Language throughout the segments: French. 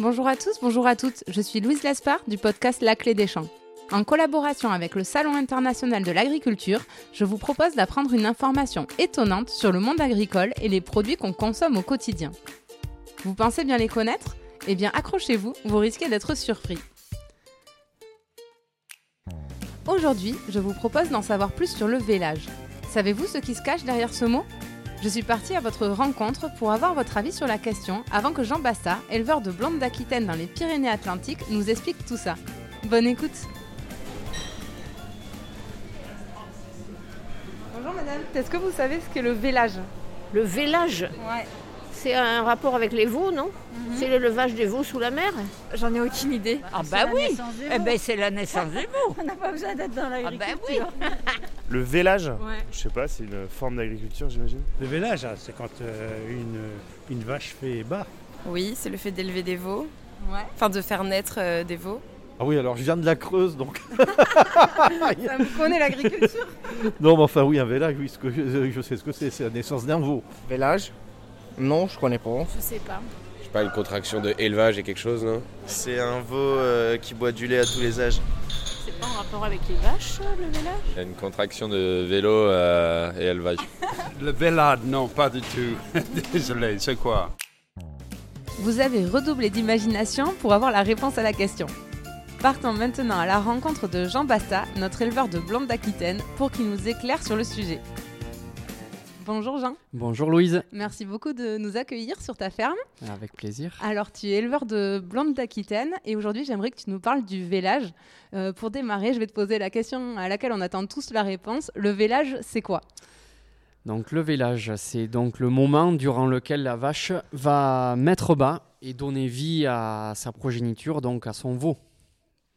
Bonjour à tous, bonjour à toutes. Je suis Louise Laspard du podcast La Clé des Champs. En collaboration avec le Salon international de l'agriculture, je vous propose d'apprendre une information étonnante sur le monde agricole et les produits qu'on consomme au quotidien. Vous pensez bien les connaître? Eh bien accrochez-vous, vous risquez d'être surpris. Aujourd'hui, je vous propose d'en savoir plus sur le vélage. Savez-vous ce qui se cache derrière ce mot? Je suis partie à votre rencontre pour avoir votre avis sur la question avant que Jean Basta, éleveur de blondes d'Aquitaine dans les Pyrénées-Atlantiques, nous explique tout ça. Bonne écoute Bonjour madame, est-ce que vous savez ce qu'est le vélage? Le vélage, Ouais. C'est un rapport avec les veaux, non C'est l'élevage des veaux sous la mer J'en ai aucune idée. Ah bah oui Eh ben c'est la naissance des veaux On n'a pas besoin d'être dans Ah l'agriculture. bah oui Le vélage Ouais. Je sais pas, c'est une forme d'agriculture, j'imagine. Le vélage, ah, c'est quand euh, une, une vache fait bas. Oui, c'est le fait d'élever des veaux, Ouais. enfin de faire naître euh, des veaux. Ah oui, alors je viens de la Creuse, donc. Ça vous connaît l'agriculture Non, mais enfin, oui, un vélage, oui, ce que je, je sais ce que c'est, c'est la naissance d'un veau. Vélage Non, je connais pas. Je sais pas. Je sais pas, une contraction de élevage et quelque chose, non? C'est un veau euh, qui boit du lait à tous les âges. C'est pas en rapport avec les vaches, le vélage? Il y a une contraction de vélo euh, et élevage. Le vélade, non, pas du tout. Désolé, c'est quoi? Vous avez redoublé d'imagination pour avoir la réponse à la question. Partons maintenant à la rencontre de Jean Basta, notre éleveur de blondes d'Aquitaine, pour qu'il nous éclaire sur le sujet. Bonjour Jean, Bonjour Louise. merci beaucoup de nous accueillir sur ta ferme. Avec plaisir. Alors tu es éleveur de blondes d'Aquitaine et aujourd'hui j'aimerais que tu nous parles du vélage. Euh, pour démarrer, je vais te poser la question à laquelle on attend tous la réponse. Le vélage, c'est quoi? Donc le vélage, c'est donc le moment durant lequel la vache va mettre bas et donner vie à sa progéniture, donc à son veau.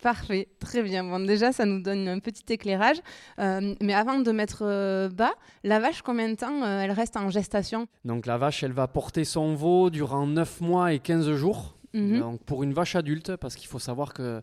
Parfait, très bien. Bon, déjà, ça nous donne un petit éclairage. Euh, mais avant de mettre euh, bas, la vache, combien de temps euh, elle reste en gestation? Donc la vache, elle va porter son veau durant 9 mois et 15 jours. Mhm. Donc pour une vache adulte, parce qu'il faut savoir que,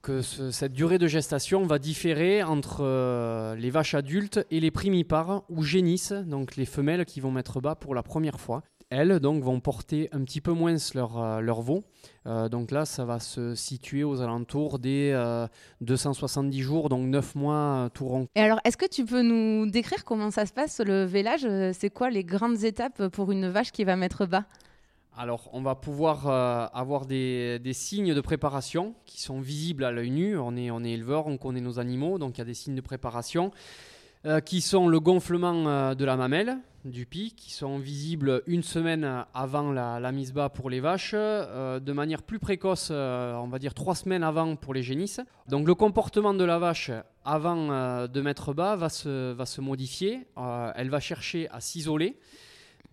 que ce- cette durée de gestation va différer entre les vaches adultes et les primipares ou génisses, donc les femelles qui vont mettre bas pour la première fois. Elles donc vont porter un petit peu moins leur, euh, leur veau. Euh, donc là, ça va se situer aux alentours des euh, 270 jours, donc 9 mois euh, tout rond. Et alors, est-ce que tu peux nous décrire comment ça se passe le vélage? Euh, C'est quoi les grandes étapes pour une vache qui va mettre bas? Alors, on va pouvoir euh, avoir des, des signes de préparation qui sont visibles à l'œil nu. On est, on est éleveur, on connaît nos animaux, donc il y a des signes de préparation euh, qui sont le gonflement euh, de la mamelle, du pic, qui sont visibles une semaine avant la, mise bas pour les vaches, euh, de manière plus précoce, on va dire trois semaines avant pour les génisses. Donc le comportement de la vache avant de mettre bas va se, va se modifier. Elle va chercher à s'isoler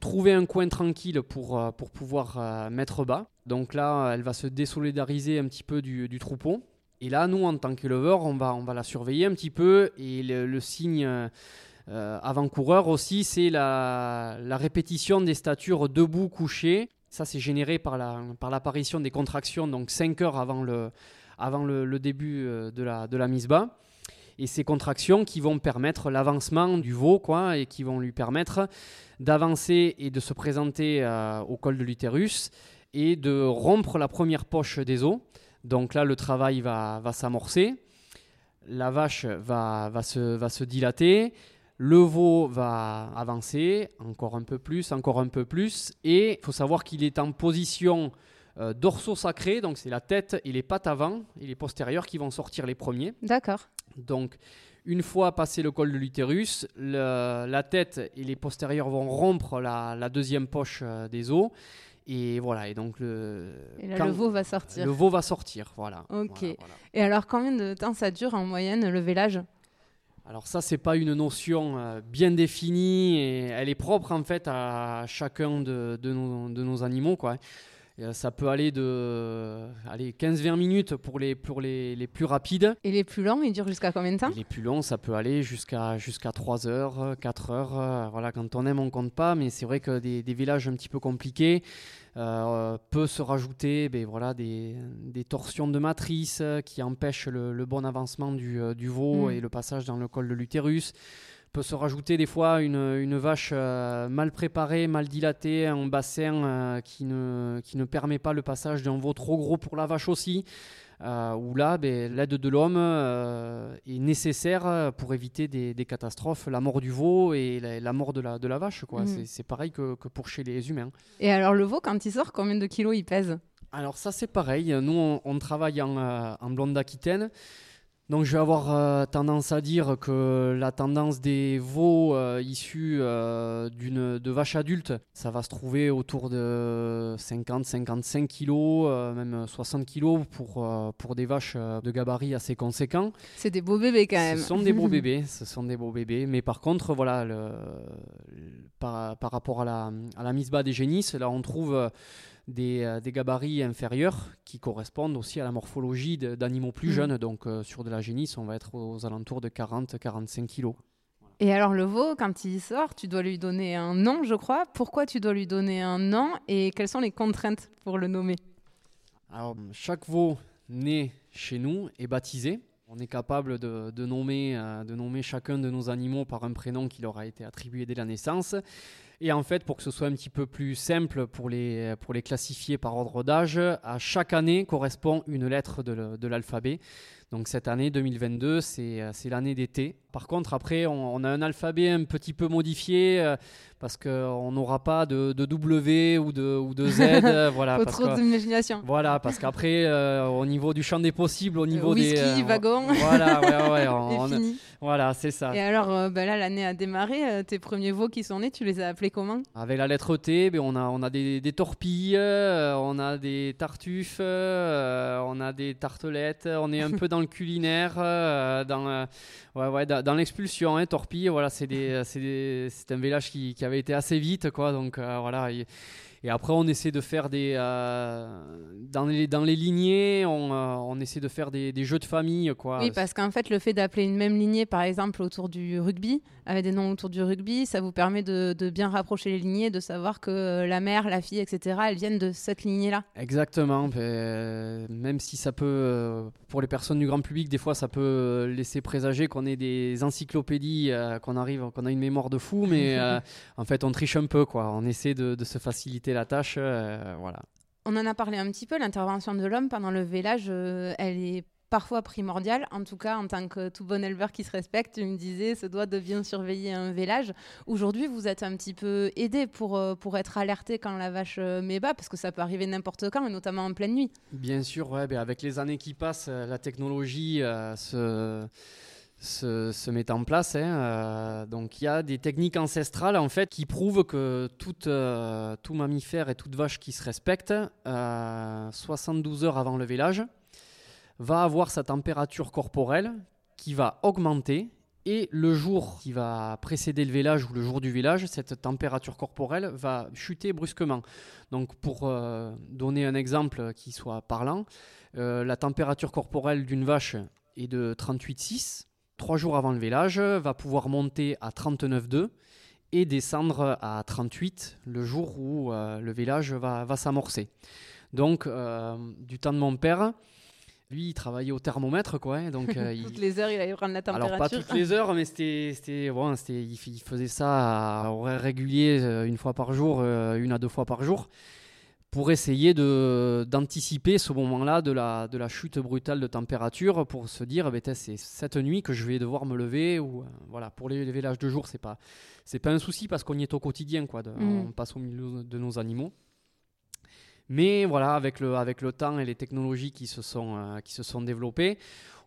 trouver un coin tranquille pour, pour pouvoir mettre bas. Donc là, elle va se désolidariser un petit peu du troupeau. Et là, nous, en tant qu'éleveurs, on va, on va la surveiller un petit peu. Et le, signe euh, avant-coureur aussi, c'est la, répétition des statures debout, couché. Ça, c'est généré par la- par l'apparition des contractions, donc 5 heures avant le, avant le début euh, de la, de la mise bas. Et ces contractions qui vont permettre l'avancement du veau, quoi, et qui vont lui permettre d'avancer et de se présenter euh, au col de l'utérus et de rompre la première poche des os. Donc là, le travail va, va s'amorcer. La vache va, va, se, va se dilater. Le veau va avancer encore un peu plus, encore un peu plus. Et il faut savoir qu'il est en position euh, dorso-sacré, donc c'est la tête et les pattes avant et les postérieures qui vont sortir les premiers. D'accord. Donc, une fois passé le col de l'utérus, la tête et les postérieurs vont rompre la, la deuxième poche euh, des os. Et voilà, et donc le, Et là, quand- le veau va sortir. le veau va sortir, voilà. Ok. Voilà, voilà. Et alors, combien de temps ça dure en moyenne le vélage? Alors ça, c'est pas une notion euh, bien définie et elle est propre en fait à chacun de, de nos, de nos animaux, quoi. Et, euh, ça peut aller de allez, 15-20 minutes pour les, pour les, les plus rapides. Et les plus longs, ils durent jusqu'à combien de temps? Et les plus longs, ça peut aller jusqu'à jusqu'à 3 heures, euh, 4 heures. euh, Voilà, quand on aime, on compte pas, mais c'est vrai que des, des villages un petit peu compliqués euh, peut se rajouter ben, voilà, des, des torsions de matrice euh, qui empêchent le, le bon avancement du, euh, du veau Mm. et le passage dans le col de l'utérus. peut se rajouter des fois une, une vache euh, mal préparée, mal dilatée, un bassin euh, qui, ne, qui ne permet pas le passage d'un veau trop gros pour la vache aussi. Euh, où là, ben, l'aide de l'homme euh, est nécessaire pour éviter des, des catastrophes, la mort du veau et la, la mort de la, de la vache. quoi. Mhm. C'est- C'est pareil que, que pour chez les humains. Et alors, le veau, quand il sort, combien de kilos il pèse? Alors ça c'est pareil, nous on, on travaille en, euh, en blonde d'Aquitaine, donc je vais avoir euh, tendance à dire que la tendance des veaux euh, issus euh, d'une de vaches adultes, ça va se trouver autour de 50-55 kilos, euh, même 60 kilos pour, pour des vaches de gabarit assez conséquents. C'est des beaux bébés quand même. Ce sont des beaux bébés, ce sont des beaux bébés. Mais par contre, voilà, le, le- par, par rapport à la, à la mise bas des génisses, là on trouve des, euh, des gabarits inférieurs qui correspondent aussi à la morphologie d'animaux plus Mhm. jeunes. Donc euh, sur de la génisse, on va être aux alentours de 40-45 kilos. Et alors, le veau, quand il sort, tu dois lui donner un nom, je crois. Pourquoi tu dois lui donner un nom et quelles sont les contraintes pour le nommer? Alors, chaque veau né chez nous est baptisé. On est capable de, de nommer, euh, de nommer chacun de nos animaux par un prénom qui leur a été attribué dès la naissance. Et en fait, pour que ce soit un petit peu plus simple pour les, pour les classifier par ordre d'âge, à chaque année correspond une lettre de, l'alphabet. Donc cette année 2022, c'est, euh, l'année d'été. Par contre, après, on, on a un alphabet un petit peu modifié euh, parce qu'on n'aura pas de, de W ou de, ou de Z. euh, voilà, Pas parce trop d'imagination. voilà, parce qu'après, euh, au niveau du champ des possibles, au niveau whisky, des. euh, wagon. Voilà, ouais, ouais, Et on- on- fini. voilà, c'est ça. Et alors, euh, bah là, l'année a démarré. euh, tes premiers veaux qui sont nés, tu les as appelés comment Avec la lettre T, ben, on a, on a des, des torpilles, euh, on a des tartuffes, euh, on a des tartelettes, on est un peu dans le culinaire, euh, dans, ouais, ouais, dans, dans l'expulsion, hein, torpille, voilà, c'est un village qui, qui avait été assez vite, quoi, donc voilà. Et, et après, on essaie de faire des. euh, dans, les, dans les lignées, on, euh, on essaie de faire des, des jeux de famille, quoi. Oui, parce qu'en fait, le fait d'appeler une même lignée, par exemple, autour du rugby, avec des noms autour du rugby, ça vous permet de, de bien rapprocher les lignées, de savoir que euh, la mère, la fille, etc., elles viennent de cette lignée-là. Exactement. ben, même si ça peut, euh, pour les personnes du grand public, des fois ça peut euh, laisser présager qu'on ait des encyclopédies, qu'on arrive, qu'on a une mémoire de fou, mais euh, en fait on triche un peu, quoi. On essaie de, de se faciliter la tâche, euh, voilà. On en a parlé un petit peu, l'intervention de l'homme pendant le vélage, euh, elle est parfois primordiale. En tout cas, en tant que tout bon éleveur qui se respecte, tu me disais, se doit de bien surveiller un vélage. Aujourd'hui, vous êtes un petit peu aidé pour, euh, pour être alerté quand la vache euh, met bas, parce que ça peut arriver n'importe quand, et notamment en pleine nuit. Bien sûr, ouais, ben, avec les années qui passent, euh, la technologie se, se, met en place. hein, donc il y a des techniques ancestrales en fait qui prouvent que toute, tout mammifère et toute vache qui se respecte, euh, 72 heures avant le vélage, va avoir sa température corporelle qui va augmenter. Et le jour qui va précéder le vélage ou le jour du vélage, cette température corporelle va chuter brusquement. Donc pour euh, donner un exemple qui soit parlant, euh, la température corporelle d'une vache est de 38,6. Trois jours avant le vélage, va pouvoir monter à 39,2 et descendre à 38 le jour où euh, le vélage va, va s'amorcer. Donc, du temps de mon père, lui, il travaillait au thermomètre, quoi. hein, donc, euh, il- Toutes les heures, il allait prendre la température. alors pas toutes les heures, mais c'était, c'était, bon, c'était, il, faisait ça à horaire régulier, euh, une fois par jour, euh, une à deux fois par jour, pour essayer de, d'anticiper ce moment-là de la, de la chute brutale de température, pour se dire, tiens, c'est cette nuit que je vais devoir me lever, ou euh, voilà, pour les, les vélages de jour, c'est pas, c'est pas un souci parce qu'on y est au quotidien, quoi. de- Mhm. On passe au milieu de nos animaux. Mais voilà, avec le, avec le temps et les technologies qui se sont, euh, qui se sont développées,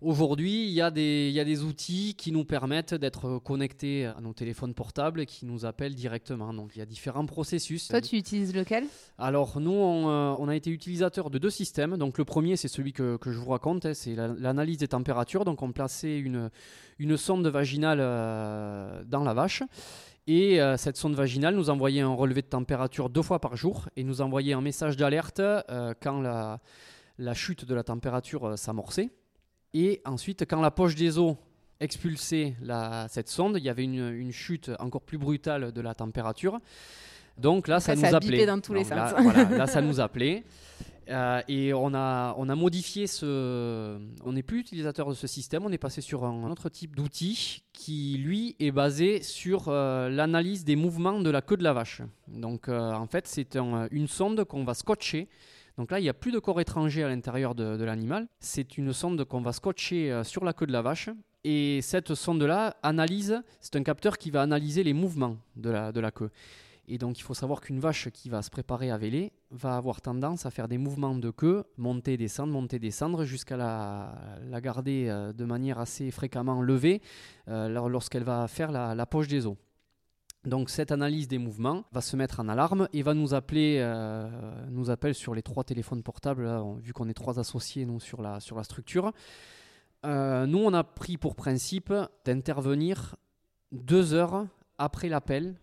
aujourd'hui, il y, a des- il y a des outils qui nous permettent d'être connectés à nos téléphones portables et qui nous appellent directement. Donc il y a différents processus. Toi, tu utilises lequel? Alors nous, on, euh, on a été utilisateur de deux systèmes. Donc le premier, c'est celui que, que je vous raconte, hein, c'est la- l'analyse des températures. Donc on plaçait une, une sonde vaginale euh, dans la vache. Et euh, cette sonde vaginale nous envoyait un relevé de température deux fois par jour et nous envoyait un message d'alerte euh, quand la, la chute de la température euh, s'amorçait. Et ensuite, quand la poche des os expulsait la- cette sonde, il y avait une, une chute encore plus brutale de la température. Donc là, ça, Ça, ça nous appelait. dans tous les là, sens. voilà, là, ça nous appelait. Euh, et on a, on a modifié ce. On n'est plus utilisateur de ce système, on est passé sur un autre type d'outil qui, lui, est basé sur euh, l'analyse des mouvements de la queue de la vache. Donc, euh, en fait, c'est un- une sonde qu'on va scotcher. Donc là, il n'y a plus de corps étranger à l'intérieur de, de l'animal. C'est une sonde qu'on va scotcher sur la queue de la vache. Et cette sonde-là analyse, c'est un capteur qui va analyser les mouvements de la, de la queue. Et donc, il faut savoir qu'une vache qui va se préparer à véler va avoir tendance à faire des mouvements de queue, monter, descendre, monter, descendre, jusqu'à la, la garder euh, de manière assez fréquemment levée euh, lor- lorsqu'elle va faire la, la poche des os. Donc cette analyse des mouvements va se mettre en alarme et va nous appeler, euh, nous appelle sur les trois téléphones portables, vu qu'on est trois associés nous sur la, sur la structure. Nous on a pris pour principe d'intervenir deux heures après l'appel,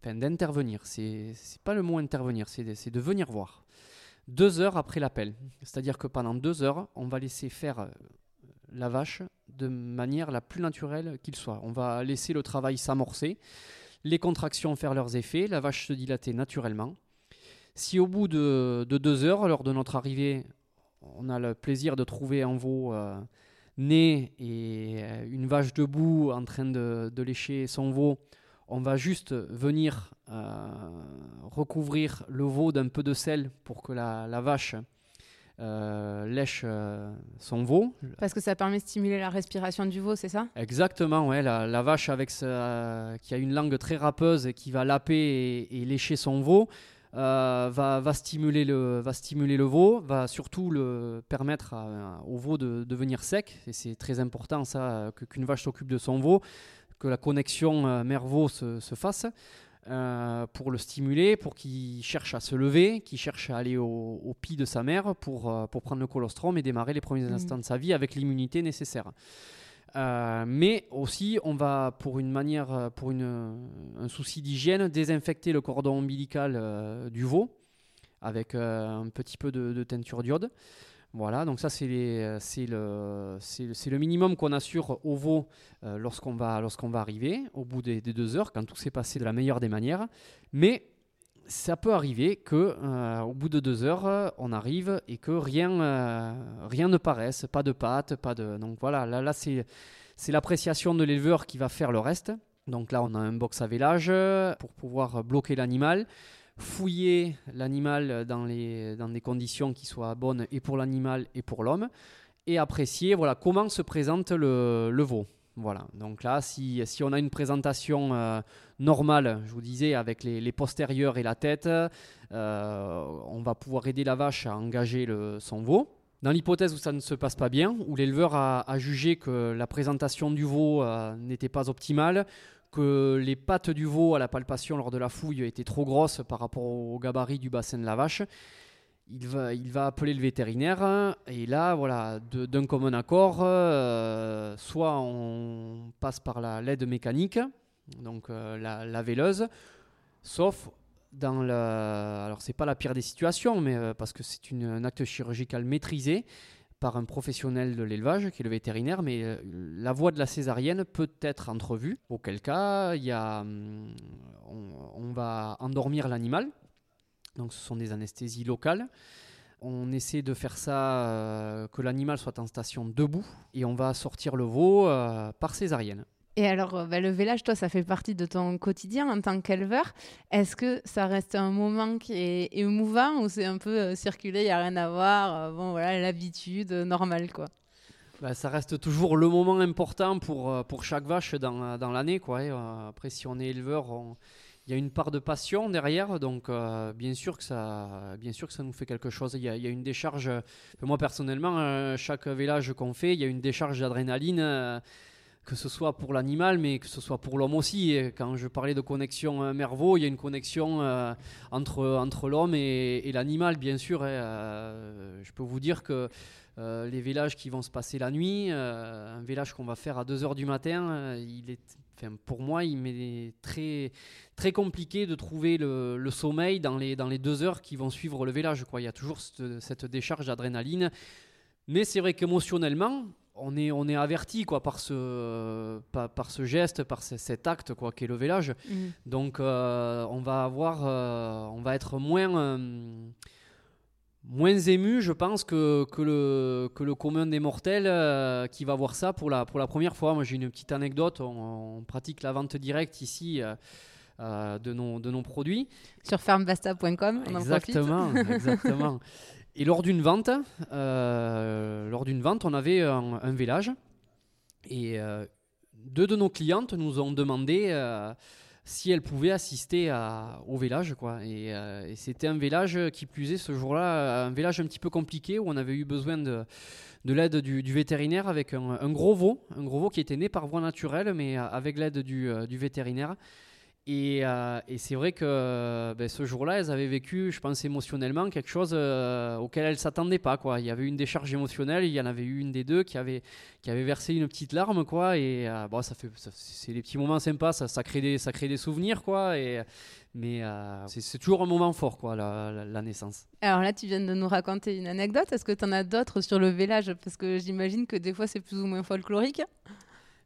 enfin d'intervenir, c'est pas le mot intervenir, c'est de, venir voir. Deux heures après l'appel, c'est-à-dire que pendant deux heures, on va laisser faire euh, la vache de manière la plus naturelle qu'il soit. On va laisser le travail s'amorcer, les contractions faire leurs effets, la vache se dilater naturellement. Si au bout de, de deux heures, lors de notre arrivée, on a le plaisir de trouver un veau euh, né et euh, une vache debout en train de lécher son veau, on va juste venir euh, recouvrir le veau d'un peu de sel pour que la, la vache euh, lèche euh, son veau. Parce que ça permet de stimuler la respiration du veau, c'est ça? Exactement, ouais, la, la vache avec qui a une langue très râpeuse et qui va laper et, et lécher son veau va, va, stimuler le, va stimuler le veau, va surtout le permettre à- au veau de devenir sec. Et c'est très important ça qu'une vache s'occupe de son veau, que la connexion euh, mère-veau se, se fasse. euh, pour le stimuler, pour qu'il cherche à se lever, qu'il cherche à aller au, au pis de sa mère pour, euh, pour prendre le colostrum et démarrer les premiers Mhm. instants de sa vie avec l'immunité nécessaire. Euh, mais aussi, on va, pour une manière, euh, pour une, un souci d'hygiène, désinfecter le cordon ombilical euh, du veau avec euh, un petit peu de, de teinture d'iode. Voilà, donc ça c'est euh, le, minimum qu'on assure au veau euh, lorsqu'on va, va arriver, au bout des, deux heures, quand tout s'est passé de la meilleure des manières. Mais ça peut arriver que euh, au bout de deux heures, euh, on arrive et que rien, euh, rien ne paraisse, pas de pattes, pas de. Donc voilà, là, là c'est, l'appréciation de l'éleveur qui va faire le reste. Donc là, on a un box à vélage euh, pour pouvoir bloquer l'animal, fouiller l'animal dans, dans des conditions qui soient bonnes et pour l'animal et pour l'homme, et apprécier voilà, comment se présente le, le veau. Voilà, donc là, si, si on a une présentation euh, normale, je vous disais, avec les, postérieurs et la tête, euh, on va pouvoir aider la vache à engager le, son veau. Dans l'hypothèse où ça ne se passe pas bien, où l'éleveur a, a jugé que la présentation du veau euh, n'était pas optimale, que les pattes du veau à la palpation lors de la fouille étaient trop grosses par rapport au gabarit du bassin de la vache, il va, appeler le vétérinaire et là, voilà, d'un commun accord, euh, soit on passe par la l'aide mécanique, donc euh, la, la véleuse, sauf dans le, alors c'est pas la pire des situations, mais euh, parce que c'est un acte chirurgical maîtrisé par un professionnel de l'élevage qui est le vétérinaire, mais euh, la voie de la césarienne peut être entrevue. Auquel cas, y a, on, on va endormir l'animal. Donc ce sont des anesthésies locales. On essaie de faire ça, euh, que l'animal soit en station debout, et on va sortir le veau euh, par césarienne. Et alors, euh, bah, le vélage, toi, ça fait partie de ton quotidien en tant qu'éleveur. Est-ce que ça reste un moment qui est émouvant ou c'est un peu euh, circulé, il n'y a rien à voir euh, Bon, voilà, l'habitude, euh, normale, quoi? Bah, ça reste toujours le moment important pour, euh, pour chaque vache dans, dans l'année. Quoi, après, si on est éleveur, il y a une part de passion derrière, donc bien, sûr que ça, bien sûr que ça nous fait quelque chose. Il y a, une décharge, moi personnellement, chaque village qu'on fait, il y a une décharge d'adrénaline, que ce soit pour l'animal, mais que ce soit pour l'homme aussi. Quand je parlais de connexion euh, mère-veau, il y a une connexion euh, entre, entre l'homme et, l'animal, bien sûr. hein. Euh, je peux vous dire que euh, les villages qui vont se passer la nuit, un village qu'on va faire à 2h du matin, il est, pour moi, il m'est très, très compliqué de trouver le, sommeil dans les, dans les heures qui vont suivre le village. Quoi. Il y a toujours cette, cette décharge d'adrénaline. Mais c'est vrai qu'émotionnellement, on est, on est averti quoi, par, ce, par, par ce geste, par ce- cet acte quoi, qu'est le village. Mhm. Donc euh, on va avoir, euh, on va être moins, euh, moins ému, je pense, que, que, le, que le commun des mortels qui va voir ça pour la, pour la première fois. Moi, j'ai une petite anecdote. On, on pratique la vente directe ici de, nos, de nos produits. Sur fermebasta.com, on en. Exactement, exactement. Et lors d'une vente, euh, lors d'une vente, on avait un, un village et euh, deux de nos clientes nous ont demandé euh, si elles pouvaient assister au village, quoi. Et, et c'était un village qui plus est ce jour-là, un village un petit peu compliqué où on avait eu besoin de de l'aide du, vétérinaire avec un, gros veau, un gros veau qui était né par voie naturelle, mais avec l'aide du vétérinaire. Et, euh, et c'est vrai que ben, ce jour-là, elles avaient vécu, je pense émotionnellement, quelque chose euh, auquel elles ne s'attendaient pas. Il y avait une décharge émotionnelle, il y en avait eu une des deux qui avait, qui avait versé une petite larme. Et euh, bon, ça fait, c'est des petits moments sympas, ça, crée, des, ça crée des souvenirs. Mais c'est, toujours un moment fort, la, la- naissance. Alors là, tu viens de nous raconter une anecdote. Est-ce que tu en as d'autres sur le village? Parce que j'imagine que des fois, c'est plus ou moins folklorique.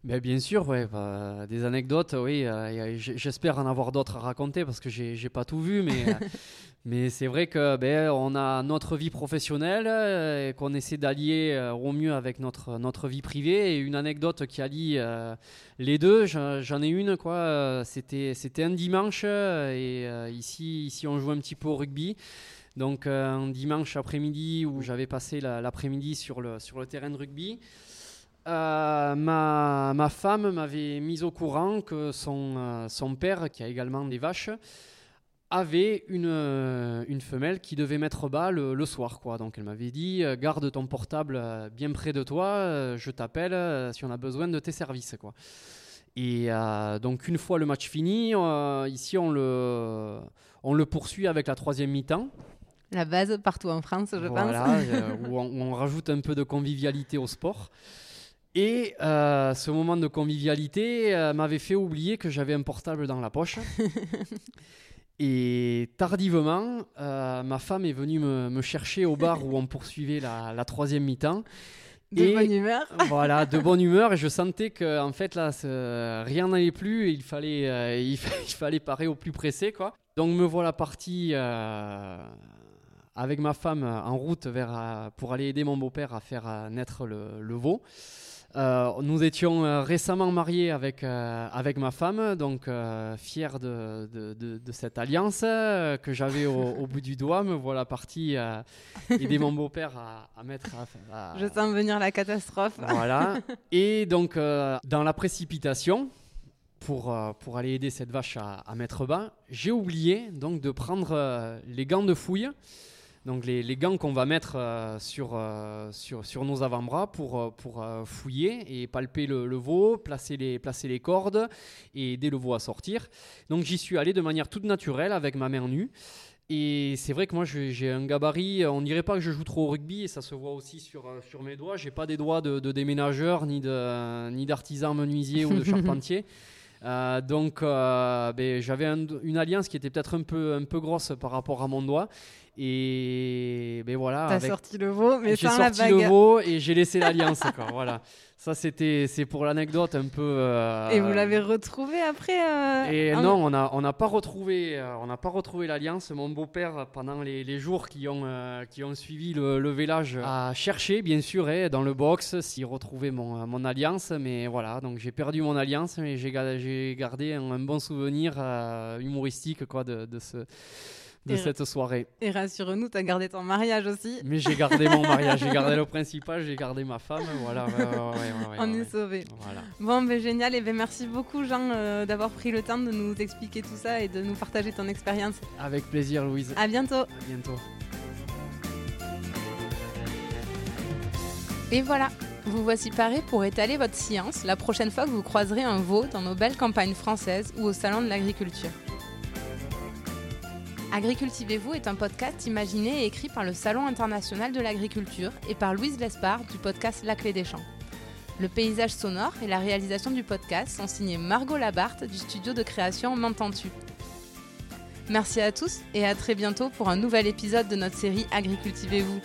Ben, bien sûr, ouais, bah, des anecdotes, oui. euh, J'espère en avoir d'autres à raconter parce que j'ai pas tout vu, mais, euh, mais c'est vrai que ben, on a notre vie professionnelle euh, et qu'on essaie d'allier euh, au mieux avec notre, notre vie privée. Et une anecdote qui allie les deux, j'en ai une, quoi. C'était un dimanche et ici, ici, on joue un petit peu au rugby. Donc un dimanche après-midi où j'avais passé la- l'après-midi sur le, sur le terrain de rugby. Euh, ma, ma femme m'avait mis au courant que son, euh, son père, qui a également des vaches, avait une, euh, une femelle qui devait mettre bas le, le soir. Quoi. Donc elle m'avait dit euh, garde ton portable bien près de toi, je t'appelle si on a besoin de tes services. Quoi. Et donc une fois le match fini, ici on le, on le poursuit avec la troisième mi-temps. La base partout en France, je Voilà, pense. où, on, où on rajoute un peu de convivialité au sport. Et euh, ce moment de convivialité euh, m'avait fait oublier que j'avais un portable dans la poche. Et tardivement, euh, ma femme est venue me, me chercher au bar où on poursuivait la, la troisième mi-temps. De Et- bonne humeur. Voilà, de bonne humeur. Et je sentais que en fait là, rien n'allait plus. Et il fallait, euh, il, fa- il fallait parer au plus pressé, quoi. Donc me voilà parti euh, avec ma femme en route vers pour aller aider mon beau-père à faire naître le, le veau. Euh, nous étions euh, récemment mariés avec, euh, avec ma femme, donc fier de, de, de- de cette alliance que j'avais au, au bout du doigt. Me voilà parti aider mon beau-père à, à mettre. à- à- Je sens venir la catastrophe. voilà. Et donc, dans la précipitation, pour, pour aller aider cette vache à, à mettre bas, j'ai oublié donc de prendre les gants de fouille. Donc les, les gants qu'on va mettre euh, sur, euh, sur, sur nos avant-bras pour, euh, pour euh, fouiller et palper le, le veau, placer les, placer les cordes et aider le veau à sortir. Donc j'y suis allé de manière toute naturelle avec ma main nue. Et c'est vrai que moi j'ai un gabarit, on dirait pas que je joue trop au rugby et ça se voit aussi sur, sur mes doigts. J'ai pas des doigts de, de déménageur ni de ni d'artisan menuisier ou de charpentier. Euh, donc euh, ben, j'avais un- une alliance qui était peut-être un peu, un peu grosse par rapport à mon doigt. Et ben voilà. T'as avec- sorti le veau, mais j'ai la sorti le veau et j'ai laissé l'alliance. voilà. Ça c'était c'est pour l'anecdote un peu. euh, Et vous l'avez retrouvé après euh, et un- non, on n'a on n'a pas retrouvé, euh, on n'a pas retrouvé l'alliance. Mon beau-père, pendant les, les jours qui ont, qui ont suivi le, le village, a cherché, bien sûr, hein, dans le box, s'il retrouvait mon, mon alliance. Mais voilà, donc j'ai perdu mon alliance, mais j'ai ga- j'ai gardé un, un bon souvenir humoristique quoi, de, de, ce, de Et- cette soirée. Et rassure-nous, t'as gardé ton mariage aussi. Mais j'ai gardé mon mariage, j'ai gardé le principal, j'ai gardé ma femme. Voilà, ouais, ouais, ouais, ouais, ouais, On ouais, est sauvés. Voilà. Bon, ben génial. Et ben merci beaucoup, Jean, euh, d'avoir pris le temps de nous expliquer tout ça et de nous partager ton expérience. Avec plaisir, Louise. À bientôt. À bientôt. Et voilà, vous voici parés pour étaler votre science la prochaine fois que vous croiserez un veau dans nos belles campagnes françaises ou au salon de l'agriculture. Agricultivez-vous est un podcast imaginé et écrit par le Salon international de l'agriculture et par Louise Lespard du podcast La Clé des Champs. Le paysage sonore et la réalisation du podcast sont signés Margot Labarthe du studio de création M'entends-tu? Merci à tous et à très bientôt pour un nouvel épisode de notre série Agricultivez-vous.